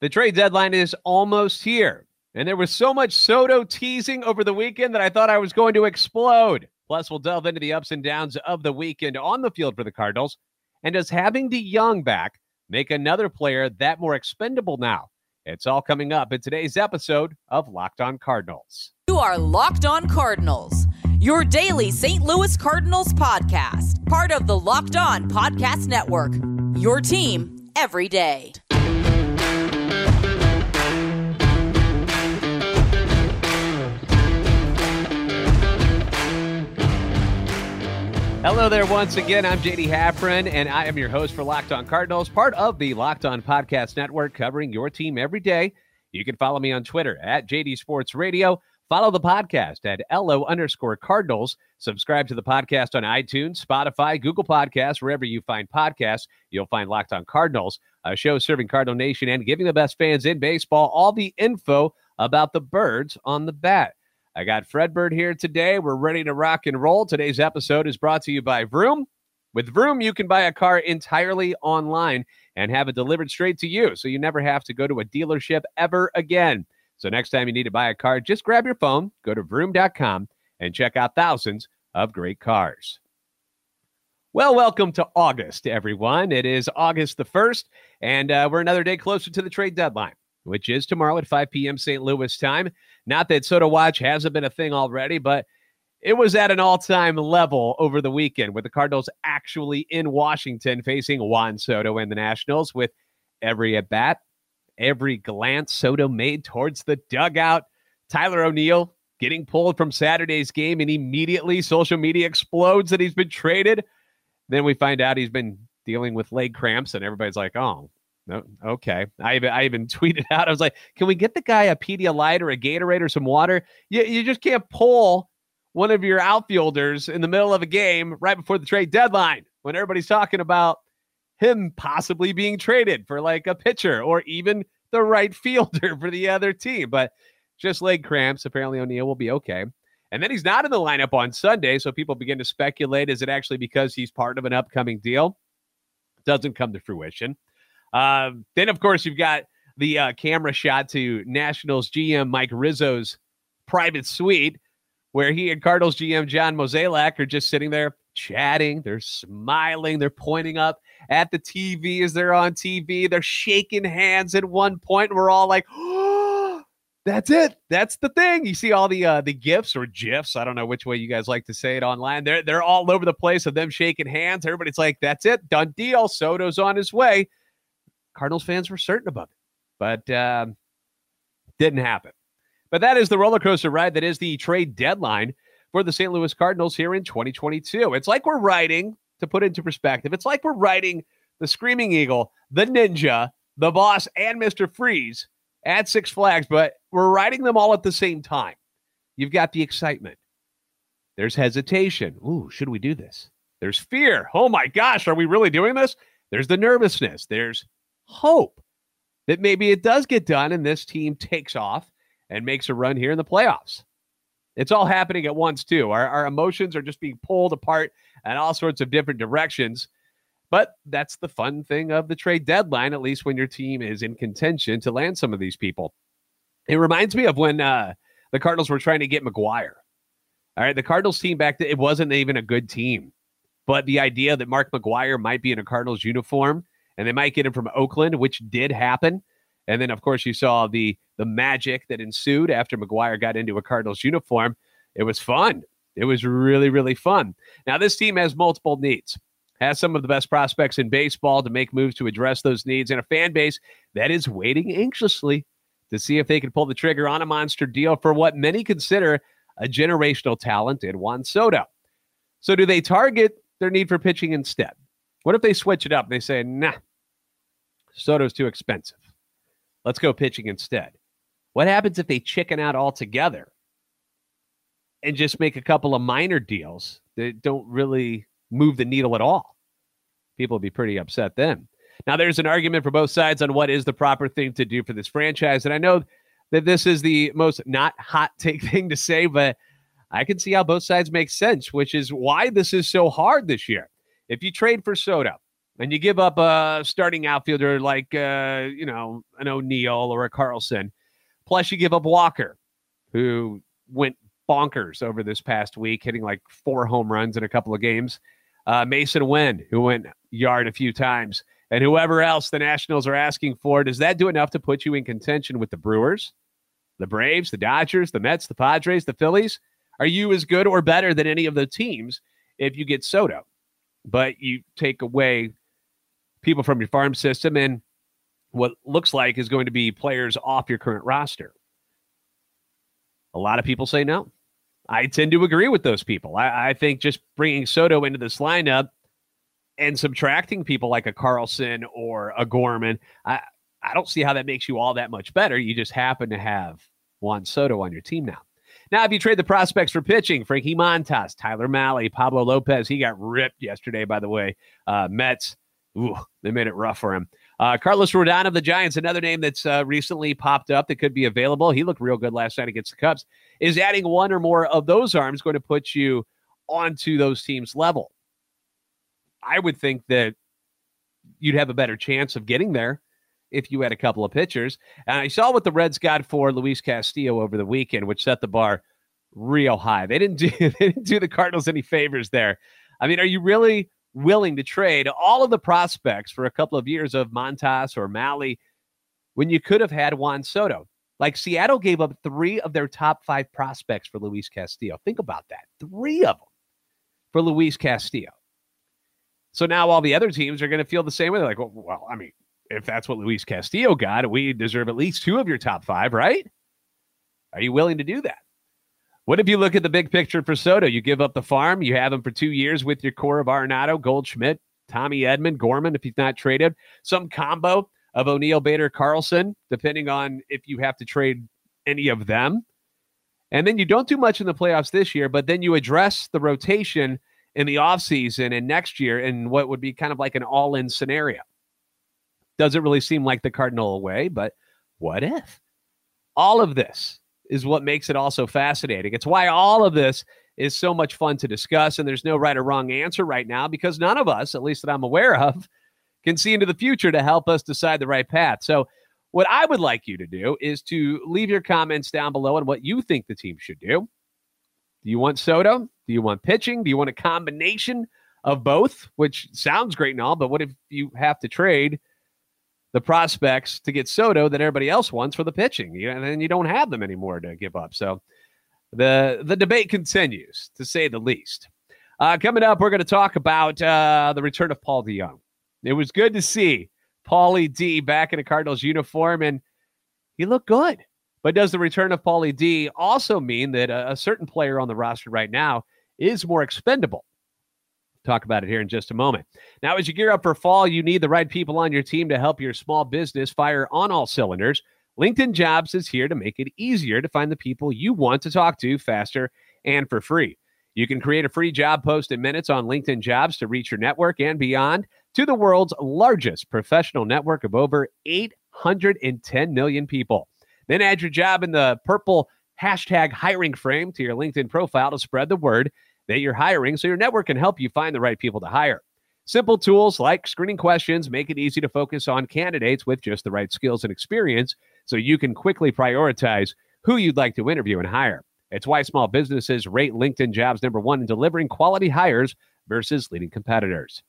The trade deadline is almost here, and there was so much Soto teasing over the weekend that I thought I was going to explode. Plus, we'll delve into the ups and downs of the weekend on the field for the Cardinals. And does having the young back make another player that more expendable now? It's all coming up in today's episode of Locked On Cardinals. You are Locked On Cardinals, your daily St. Louis Cardinals podcast, part of the Locked On Podcast Network. Your team every day. Hello there once again. I'm JD Haffron, and I am your host for Locked On Cardinals, part of the Locked On Podcast Network, covering your team every day. You can follow me on Twitter at JD Sports Radio. Follow the podcast at LO underscore Cardinals. Subscribe to the podcast on iTunes, Spotify, Google Podcasts, wherever you find podcasts. You'll find Locked On Cardinals, a show serving Cardinal Nation and giving the best fans in baseball all the info about the birds on the bat. I got Fred Bird here today. We're ready to rock and roll. Today's episode is brought to you by Vroom. With Vroom, you can buy a car entirely online and have it delivered straight to you, so you never have to go to a dealership ever again. So next time you need to buy a car, just grab your phone, go to vroom.com, and check out thousands of great cars. Well, welcome to August, everyone. It is August the 1st, and uh, we're another day closer to the trade deadline, which is tomorrow at 5 p.m. St. Louis time. Not that Soto Watch hasn't been a thing already, but it was at an all time level over the weekend with the Cardinals actually in Washington facing Juan Soto and the Nationals with every at bat, every glance Soto made towards the dugout. Tyler O'Neill getting pulled from Saturday's game, and immediately social media explodes that he's been traded. Then we find out he's been dealing with leg cramps, and everybody's like, oh, no, okay. I even, I even tweeted out. I was like, "Can we get the guy a Pedialyte or a Gatorade or some water? You, you just can't pull one of your outfielders in the middle of a game right before the trade deadline when everybody's talking about him possibly being traded for like a pitcher or even the right fielder for the other team. But just leg cramps. Apparently, O'Neill will be okay. And then he's not in the lineup on Sunday, so people begin to speculate: is it actually because he's part of an upcoming deal? Doesn't come to fruition. Um, then, of course, you've got the uh, camera shot to Nationals GM Mike Rizzo's private suite, where he and Cardinals GM John Mozeliak are just sitting there chatting. They're smiling. They're pointing up at the TV as they're on TV. They're shaking hands at one point. And we're all like, that's it. That's the thing. You see all the uh, the gifs or gifs. I don't know which way you guys like to say it online. They're they're all over the place of them shaking hands. Everybody's like, that's it. Done deal. Soto's on his way. Cardinals fans were certain about it, but um, didn't happen. But that is the roller coaster ride that is the trade deadline for the St. Louis Cardinals here in 2022. It's like we're writing, to put into perspective, it's like we're writing the Screaming Eagle, the Ninja, the Boss, and Mr. Freeze at Six Flags, but we're writing them all at the same time. You've got the excitement. There's hesitation. Ooh, should we do this? There's fear. Oh my gosh, are we really doing this? There's the nervousness. There's hope that maybe it does get done and this team takes off and makes a run here in the playoffs. It's all happening at once, too. Our, our emotions are just being pulled apart in all sorts of different directions. But that's the fun thing of the trade deadline, at least when your team is in contention to land some of these people. It reminds me of when uh, the Cardinals were trying to get McGwire. All right, the Cardinals team back then, it wasn't even a good team. But the idea that Mark McGwire might be in a Cardinals uniform and they might get him from Oakland, which did happen. And then, of course, you saw the the magic that ensued after McGwire got into a Cardinals uniform. It was fun. It was really, really fun. Now, this team has multiple needs, has some of the best prospects in baseball to make moves to address those needs, and a fan base that is waiting anxiously to see if they can pull the trigger on a monster deal for what many consider a generational talent in Juan Soto. So, do they target their need for pitching instead? What if they switch it up? They say, nah, Soto's too expensive. Let's go pitching instead. What happens if they chicken out altogether and just make a couple of minor deals that don't really move the needle at all? People would be pretty upset then. Now, there's an argument for both sides on what is the proper thing to do for this franchise. And I know that this is the most not hot take thing to say, but I can see how both sides make sense, which is why this is so hard this year. If you trade for Soto, and you give up a starting outfielder like uh, you know an O'Neill or a Carlson, plus you give up Walker, who went bonkers over this past week, hitting like four home runs in a couple of games. Uh, Masyn Winn, who went yard a few times, and whoever else the Nationals are asking for. Does that do enough to put you in contention with the Brewers, the Braves, the Dodgers, the Mets, the Padres, the Phillies? Are you as good or better than any of the teams if you get Soto? But you take away people from your farm system and what looks like is going to be players off your current roster. A lot of people say no. I tend to agree with those people. I, I think just bringing Soto into this lineup and subtracting people like a Carlson or a Gorman, I, I don't see how that makes you all that much better. You just happen to have Juan Soto on your team now. Now, if you trade the prospects for pitching, Frankie Montas, Tyler Mahle, Pablo Lopez, he got ripped yesterday, by the way. Uh, Mets, ooh, they made it rough for him. Uh, Carlos Rodon of the Giants, another name that's uh, recently popped up that could be available. He looked real good last night against the Cubs. Is adding one or more of those arms going to put you onto those teams' level? I would think that you'd have a better chance of getting there if you had a couple of pitchers. And I saw what the Reds got for Luis Castillo over the weekend, which set the bar real high. They didn't do they didn't do the Cardinals any favors there. I mean, are you really willing to trade all of the prospects for a couple of years of Montas or Mahle when you could have had Juan Soto. Like Seattle gave up three of their top five prospects for Luis Castillo. Think about that. Three of them for Luis Castillo. So now all the other teams are going to feel the same way. They're like, well, well, I mean, if that's what Luis Castillo got, we deserve at least two of your top five, right? Are you willing to do that? What if you look at the big picture for Soto? You give up the farm, you have him for two years with your core of Arenado, Goldschmidt, Tommy Edman, Gorman, if he's not traded, some combo of O'Neill, Bader, Carlson, depending on if you have to trade any of them. And then you don't do much in the playoffs this year, but then you address the rotation in the offseason and next year in what would be kind of like an all in scenario. Doesn't really seem like the Cardinal way, but what if? All of this is what makes it also fascinating. It's why all of this is so much fun to discuss. And there's no right or wrong answer right now because none of us, at least that I'm aware of, can see into the future to help us decide the right path. So, what I would like you to do is to leave your comments down below on what you think the team should do. Do you want Soto? Do you want pitching? Do you want a combination of both? Which sounds great and all, but what if you have to trade? The prospects to get Soto that everybody else wants for the pitching. You, and then you don't have them anymore to give up. So the the debate continues, to say the least. Uh, coming up, we're going to talk about uh, the return of Paul DeJong. It was good to see Paulie D back in a Cardinals uniform, and he looked good. But does the return of Paulie D also mean that a, a certain player on the roster right now is more expendable? Talk about it here in just a moment. Now, as you gear up for fall, you need the right people on your team to help your small business fire on all cylinders. LinkedIn Jobs is here to make it easier to find the people you want to talk to faster and for free. You can create a free job post in minutes on LinkedIn Jobs to reach your network and beyond to the world's largest professional network of over 810 million people. Then add your job in the purple hashtag hiring frame to your LinkedIn profile to spread the word that you're hiring so your network can help you find the right people to hire. Simple tools like screening questions make it easy to focus on candidates with just the right skills and experience so you can quickly prioritize who you'd like to interview and hire. It's why small businesses rate LinkedIn jobs number one in delivering quality hires versus leading competitors.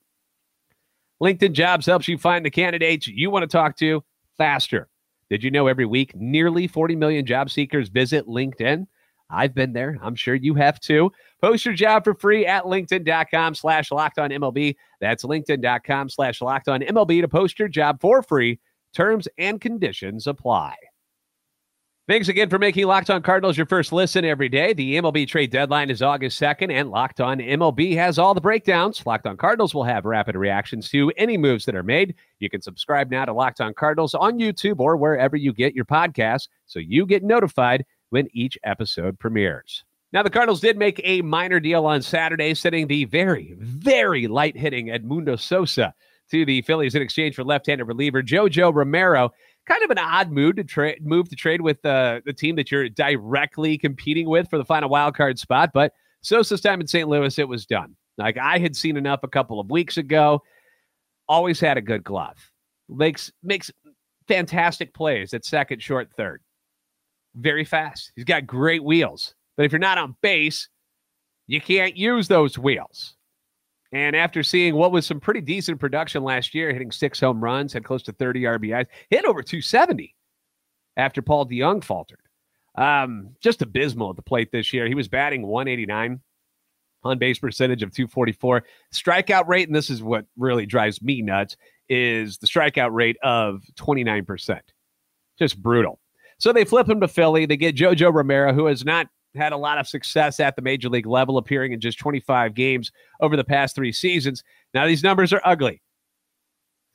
LinkedIn jobs helps you find the candidates you want to talk to faster. Did you know every week nearly 40 million job seekers visit LinkedIn? I've been there. I'm sure you have too. Post your job for free at LinkedIn.com slash locked on MLB. That's LinkedIn.com slash locked on MLB to post your job for free. Terms and conditions apply. Thanks again for making Locked On Cardinals your first listen every day. The MLB trade deadline is August 2nd, and Locked On MLB has all the breakdowns. Locked On Cardinals will have rapid reactions to any moves that are made. You can subscribe now to Locked On Cardinals on YouTube or wherever you get your podcasts so you get notified when each episode premieres. Now, the Cardinals did make a minor deal on Saturday, sending the very, very light hitting Edmundo Sosa to the Phillies in exchange for left handed reliever Jojo Romero. Kind of an odd move to trade move to trade with uh, the team that you're directly competing with for the final wild card spot. But Sosa's time in St. Louis, it was done. Like I had seen enough a couple of weeks ago. always had a good glove. Makes makes fantastic plays at second, short, third. Very fast. He's got great wheels. But if you're not on base, you can't use those wheels. And after seeing what was some pretty decent production last year, hitting six home runs, had close to 30 RBIs, hit over 270 after Paul DeJong faltered. Um, just abysmal at the plate this year. He was batting 189 on base percentage of 244. Strikeout rate, and this is what really drives me nuts, is the strikeout rate of 29%. Just brutal. So they flip him to Philly. They get JoJo Romero, who has not had a lot of success at the major league level, appearing in just 25 games over the past three seasons. Now, these numbers are ugly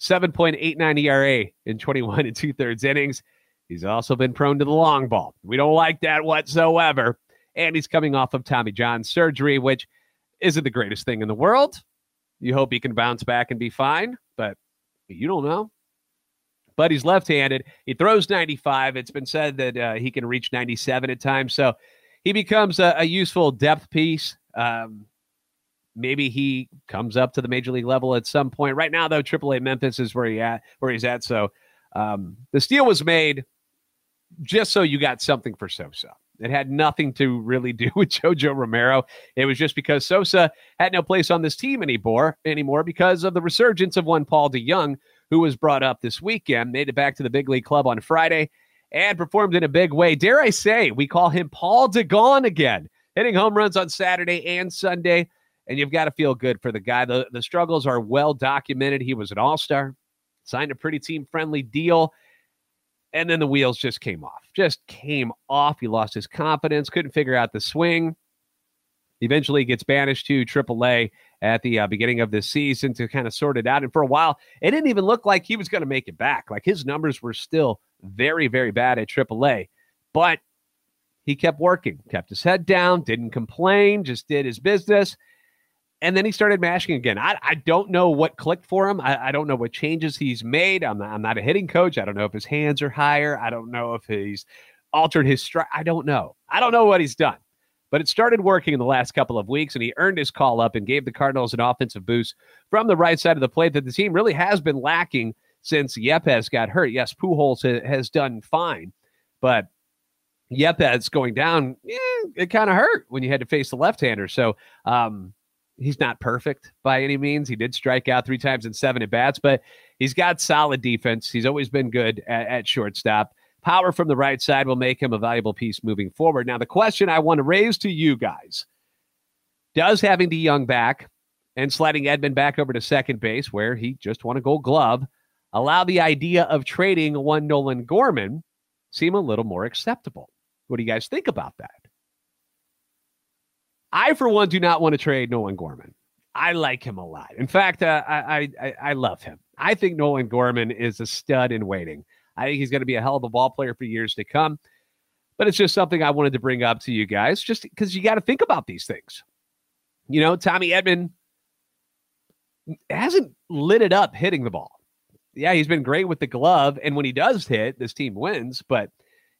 7.89 ERA in 21 and two thirds innings. He's also been prone to the long ball. We don't like that whatsoever. And he's coming off of Tommy John surgery, which isn't the greatest thing in the world. You hope he can bounce back and be fine, but you don't know. But he's left handed. He throws 95. It's been said that uh, he can reach 97 at times. So he becomes a, a useful depth piece. Um, maybe he comes up to the major league level at some point. Right now, though, AAA Memphis is where he at where he's at. So um, the steal was made just so you got something for Sosa. It had nothing to really do with Jojo Romero. It was just because Sosa had no place on this team anymore, anymore because of the resurgence of one Paul DeJong, who was brought up this weekend, made it back to the big league club on Friday, and performed in a big way. Dare I say, we call him Paul DeGone again, hitting home runs on Saturday and Sunday. And you've got to feel good for the guy. The, the struggles are well documented. He was an all star, signed a pretty team friendly deal and then the wheels just came off. Just came off. He lost his confidence, couldn't figure out the swing. Eventually gets banished to AAA at the uh, beginning of the season to kind of sort it out. And for a while, it didn't even look like he was going to make it back. Like his numbers were still very, very bad at AAA. But he kept working, kept his head down, didn't complain, just did his business and then he started mashing again. I, I don't know what clicked for him. I, I don't know what changes he's made. I'm not, I'm not a hitting coach. I don't know if his hands are higher. I don't know if he's altered his strike. I don't know. I don't know what he's done. But it started working in the last couple of weeks, and he earned his call up and gave the Cardinals an offensive boost from the right side of the plate that the team really has been lacking since Yepez got hurt. Yes, Pujols has done fine, but Yepez going down, yeah, it kind of hurt when you had to face the left-hander. So um, he's not perfect by any means. He did strike out three times in seven at bats, but he's got solid defense. He's always been good at, at, shortstop. Power from the right side will make him a valuable piece moving forward. Now, the question I want to raise to you guys does having DeJong back and sliding Edman back over to second base, where he just won a gold glove, allow the idea of trading one Nolan Gorman seem a little more acceptable? What do you guys think about that? I, for one, do not want to trade Nolan Gorman. I like him a lot. In fact, uh, I, I I love him. I think Nolan Gorman is a stud in waiting. I think he's going to be a hell of a ball player for years to come. But it's just something I wanted to bring up to you guys, just because you got to think about these things. You know, Tommy Edman hasn't lit it up hitting the ball. Yeah, he's been great with the glove, and when he does hit, this team wins. But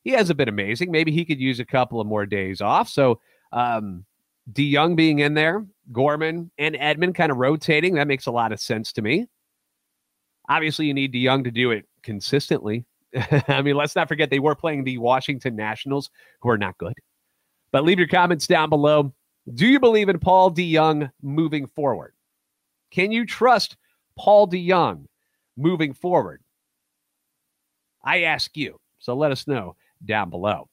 he hasn't been amazing. Maybe he could use a couple of more days off. So um, DeJong being in there, Gorman and Edman kind of rotating. That makes a lot of sense to me. Obviously, you need DeJong to do it consistently. I mean, let's not forget they were playing the Washington Nationals, who are not good. But leave your comments down below. Do you believe in Paul DeJong moving forward? Can you trust Paul DeJong moving forward? I ask you. So let us know down below.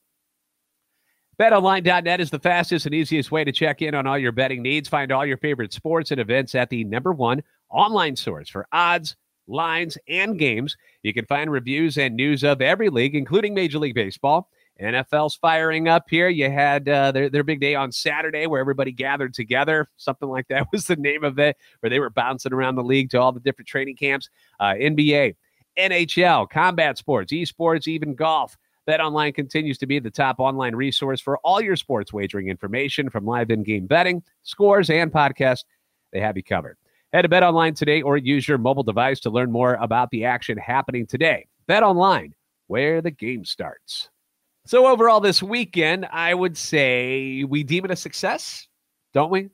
BetOnline.net is the fastest and easiest way to check in on all your betting needs. Find all your favorite sports and events at the number one online source for odds, lines, and games. You can find reviews and news of every league, including Major League Baseball. NFL's firing up here. You had uh, their, their big day on Saturday where everybody gathered together. Something like that was the name of it, where they were bouncing around the league to all the different training camps. Uh, NBA, NHL, combat sports, esports, even golf. BetOnline continues to be the top online resource for all your sports wagering information from live in-game betting, scores, and podcasts. They have you covered. Head to BetOnline today or use your mobile device to learn more about the action happening today. BetOnline, where the game starts. So overall this weekend, I would say we deem it a success, don't we?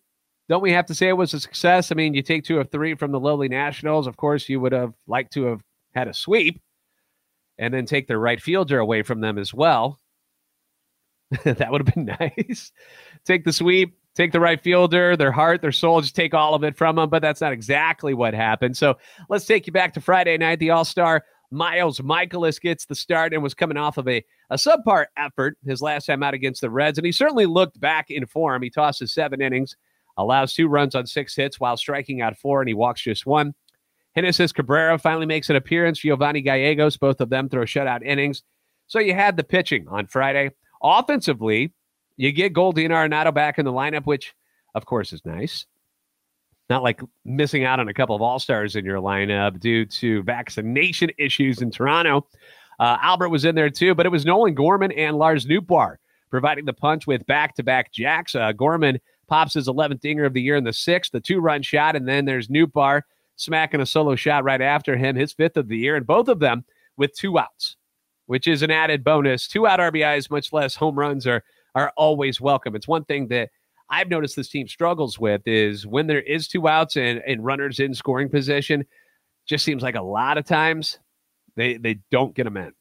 don't we have to say it was a success? I mean, you take two of three from the lowly Nationals. Of course, you would have liked to have had a sweep and then take their right fielder away from them as well. that would have been nice. take the sweep, take the right fielder, their heart, their soul, just take all of it from them. But that's not exactly what happened. So let's take you back to Friday night. The All Star Miles Mikolas gets the start and was coming off of a, a subpar effort his last time out against the Reds. And he certainly looked back in form. He tosses seven innings, allows two runs on six hits while striking out four, and he walks just one. Genesis Cabrera finally makes an appearance. Giovanni Gallegos, both of them throw shutout innings. So you had the pitching on Friday. Offensively, you get Goldie and Arenado back in the lineup, which, of course, is nice. Not like missing out on a couple of all stars in your lineup due to vaccination issues in Toronto. Uh, Albert was in there too, but it was Nolan Gorman and Lars Nootbaar providing the punch with back to back jacks. Uh, Gorman pops his 11th dinger of the year in the sixth, the two run shot, and then there's Nootbaar smacking a solo shot right after him, his fifth of the year, and both of them with two outs, which is an added bonus. Two out RBIs, much less home runs, are are always welcome. It's one thing that I've noticed this team struggles with is when there is two outs and, and runners in scoring position, just seems like a lot of times they they don't get them in.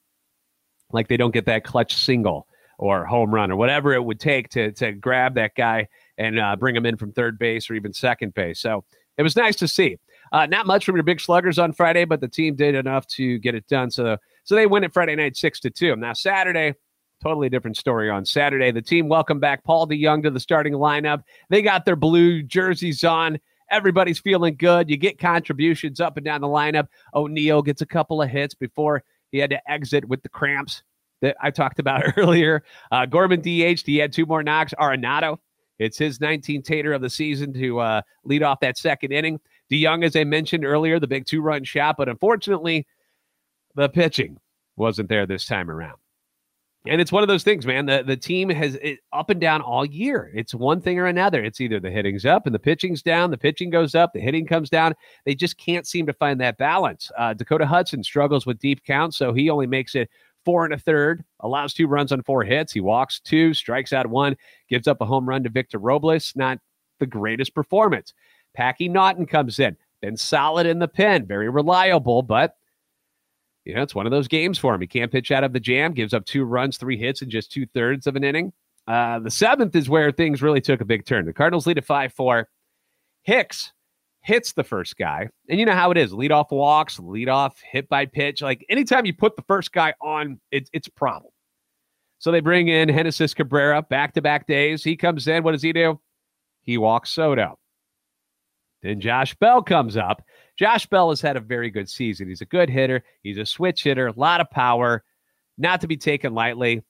Like they don't get that clutch single or home run or whatever it would take to to grab that guy and uh, bring him in from third base or even second base. So it was nice to see. Uh, not much from your big sluggers on Friday, but the team did enough to get it done. So so they win it Friday night six to two. Now Saturday, totally different story on Saturday. The team welcomed back Paul DeJong to the starting lineup. They got their blue jerseys on. Everybody's feeling good. You get contributions up and down the lineup. O'Neill gets a couple of hits before he had to exit with the cramps that I talked about earlier. Uh, Gorman DH, he had two more knocks. Arenado, it's his 19th tater of the season to uh, lead off that second inning. DeJong, as I mentioned earlier, the big two run shot, but unfortunately, the pitching wasn't there this time around. And it's one of those things, man. The the team has it up and down all year. It's one thing or another. It's either the hitting's up and the pitching's down, the pitching goes up, the hitting comes down. They just can't seem to find that balance. Uh, Dakota Hudson struggles with deep counts, so he only makes it four and a third, allows two runs on four hits. He walks two, strikes out one, gives up a home run to Victor Robles. Not the greatest performance. Packy Naughton comes in, been solid in the pen, very reliable, but you know, it's one of those games for him. He can't pitch out of the jam, gives up two runs, three hits in just two thirds of an inning. Uh, the seventh is where things really took a big turn. The Cardinals lead at 5 4. Hicks hits the first guy. And you know how it is lead off walks, lead off hit by pitch. Like anytime you put the first guy on, it, it's a problem. So they bring in Genesis Cabrera back to back days. He comes in. What does he do? He walks Soto. Then Josh Bell comes up Josh Bell has had a very good season. He's a good hitter. He's a switch hitter, a lot of power, not to be taken lightly.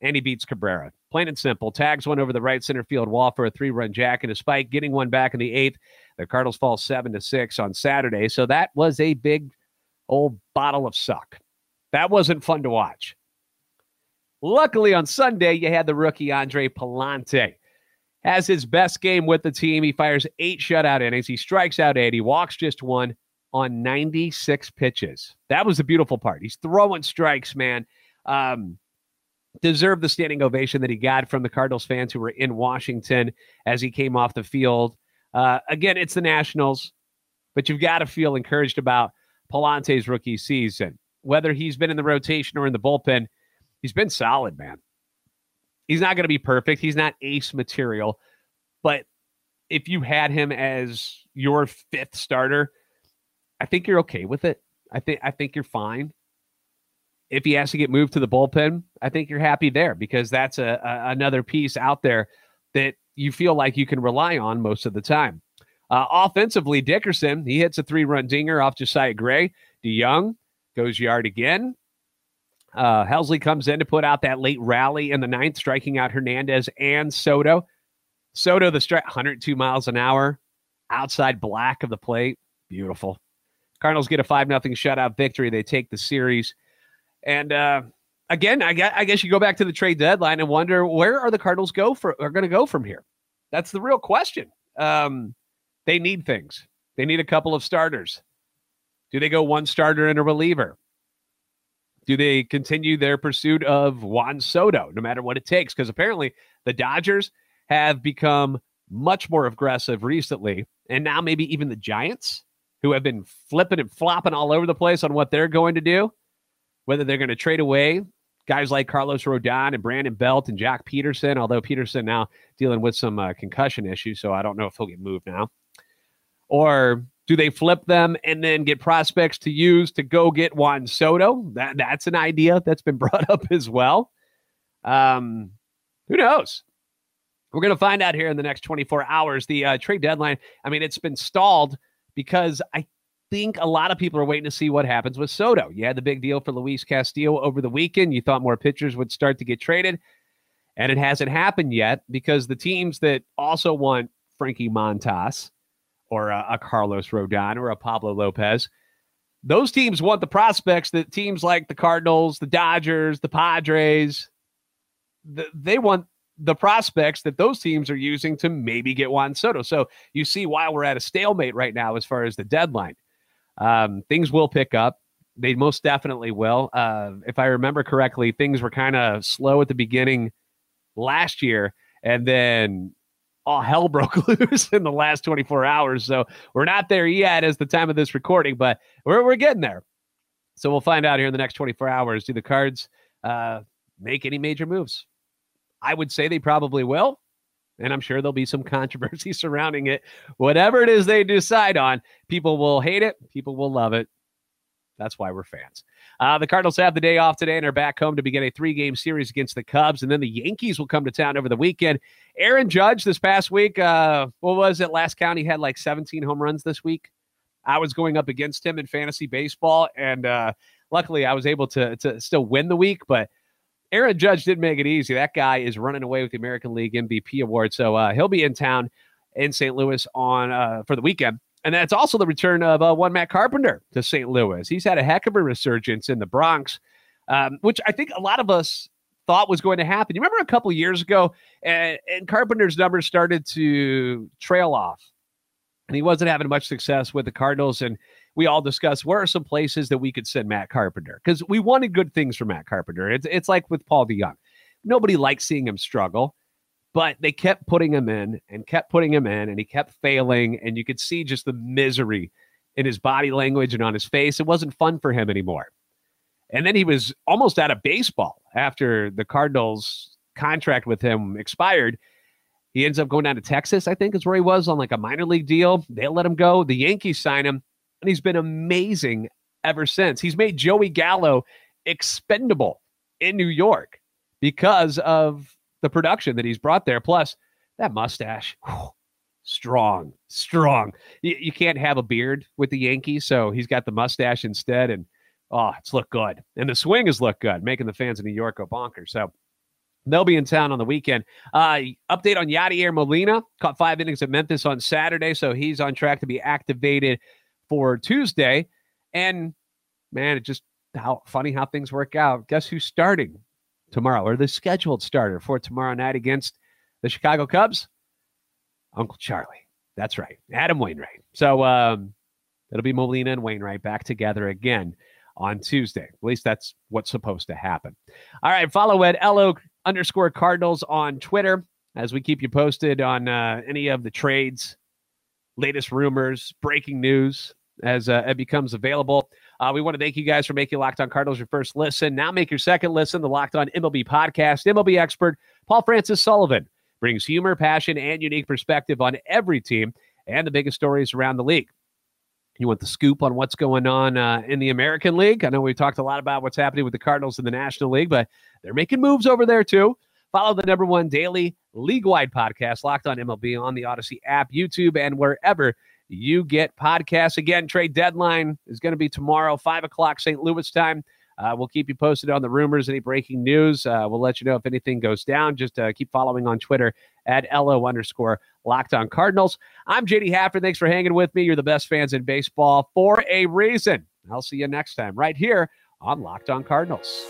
And he beats Cabrera. Plain and simple. Tags one over the right center field wall for a three run jack and a spike, getting one back in the eighth. The Cardinals fall seven to six on Saturday. So that was a big old bottle of suck. That wasn't fun to watch. Luckily, on Sunday, you had the rookie Andre Pallante has his best game with the team. He fires eight shutout innings. He strikes out eight. He walks just one on 96 pitches. That was the beautiful part. He's throwing strikes, man. Um, deserved the standing ovation that he got from the Cardinals fans who were in Washington as he came off the field. Uh, again, it's the Nationals, but you've got to feel encouraged about Pallante's rookie season. Whether he's been in the rotation or in the bullpen, he's been solid, man. He's not going to be perfect. He's not ace material. But if you had him as your fifth starter, I think you're okay with it. I think I think you're fine. If he has to get moved to the bullpen, I think you're happy there because that's a, a another piece out there that you feel like you can rely on most of the time. Uh, offensively, Dickerson he hits a three-run dinger off Josiah Gray. DeJong goes yard again. Uh, Helsley comes in to put out that late rally in the ninth, striking out Hernandez and Soto. Soto, the strike, 102 miles an hour, outside black of the plate. Beautiful. Cardinals get a 5 0 shutout victory. They take the series. And uh, again, I guess, I guess you go back to the trade deadline and wonder where are the Cardinals go for are going to go from here? That's the real question. Um, they need things. They need a couple of starters. Do they go one starter and a reliever? Do they continue their pursuit of Juan Soto, no matter what it takes? Because apparently the Dodgers have become much more aggressive recently. And now maybe even the Giants, who have been flipping and flopping all over the place on what they're going to do, whether they're going to trade away guys like Carlos Rodon and Brandon Belt and Joc Pederson, although Pederson now dealing with some uh, concussion issues, so I don't know if he'll get moved now. Or do they flip them and then get prospects to use to go get Juan Soto? That that's an idea that's been brought up as well. Um, who knows? We're going to find out here in the next 24 hours. The uh, trade deadline, I mean, it's been stalled because I think a lot of people are waiting to see what happens with Soto. You had the big deal for Luis Castillo over the weekend. You thought more pitchers would start to get traded, and it hasn't happened yet because the teams that also want Frankie Montas or a, a Carlos Rodon or a Pablo Lopez, those teams want the prospects that teams like the Cardinals, the Dodgers, the Padres, the, they want the prospects that those teams are using to maybe get Juan Soto. So you see why we're at a stalemate right now as far as the deadline. Um, things will pick up. They most definitely will. Uh, if I remember correctly, things were kind of slow at the beginning last year, and then all hell broke loose in the last 24 hours. So we're not there yet as the time of this recording, but we're, we're getting there. So we'll find out here in the next 24 hours. Do the cards uh, make any major moves? I would say they probably will. And I'm sure there'll be some controversy surrounding it. Whatever it is they decide on, people will hate it, people will love it. That's why we're fans. Uh, the Cardinals have the day off today and are back home to begin a three game series against the Cubs. And then the Yankees will come to town over the weekend. Aaron Judge this past week, uh, what was it? Last count, he had like 17 home runs this week. I was going up against him in fantasy baseball. And uh, luckily, I was able to, to still win the week. But Aaron Judge didn't make it easy. That guy is running away with the American League MVP award, so uh, he'll be in town in St. Louis on uh, for the weekend. And that's also the return of uh, one Matt Carpenter to St. Louis. He's had a heck of a resurgence in the Bronx, um, which I think a lot of us thought was going to happen. You remember a couple years ago, and, and Carpenter's numbers started to trail off, and he wasn't having much success with the Cardinals. And we all discussed where are some places that we could send Matt Carpenter because we wanted good things for Matt Carpenter. It's it's like with Paul DeJong. Nobody likes seeing him struggle, but they kept putting him in and kept putting him in, and he kept failing, and you could see just the misery in his body language and on his face. It wasn't fun for him anymore. And then he was almost out of baseball after the Cardinals contract with him expired. He ends up going down to Texas, I think is where he was on like a minor league deal. They let him go. The Yankees sign him and he's been amazing ever since. He's made Joey Gallo expendable in New York because of the production that he's brought there. Plus, that mustache, whew, strong, strong. You, you, can't have a beard with the Yankees, so he's got the mustache instead, and oh, it's looked good. And the swing has looked good, making the fans of New York go bonkers. So they'll be in town on the weekend. Uh, update on Yadier Molina caught five innings at Memphis on Saturday, so he's on track to be activated for Tuesday. And man, it just how funny how things work out. Guess who's starting tomorrow, or the scheduled starter for tomorrow night against the Chicago Cubs? Uncle Charlie. That's right, Adam Wainwright. So um, it'll be Molina and Wainwright back together again on Tuesday. At least that's what's supposed to happen. All right, follow at LO underscore Cardinals on Twitter as we keep you posted on uh, any of the trades, latest rumors, breaking news, as uh, it becomes available. Uh, we want to thank you guys for making Locked On Cardinals your first listen. Now make your second listen, the Locked On MLB podcast. MLB expert Paul Francis Sullivan brings humor, passion, and unique perspective on every team and the biggest stories around the league. You want the scoop on what's going on uh, in the American League? I know we talked a lot about what's happening with the Cardinals in the National League, but they're making moves over there too. Follow the number one daily league wide podcast, Locked On MLB, on the Audacy app, YouTube, and wherever you get podcasts. Again, trade deadline is going to be tomorrow, 5 o'clock St. Louis time. Uh, we'll keep you posted on the rumors, any breaking news. Uh, we'll let you know if anything goes down. Just uh, keep following on Twitter at LO underscore locked on Cardinals. I'm JD Haffer. Thanks for hanging with me. You're the best fans in baseball for a reason. I'll see you next time right here on Locked on Cardinals.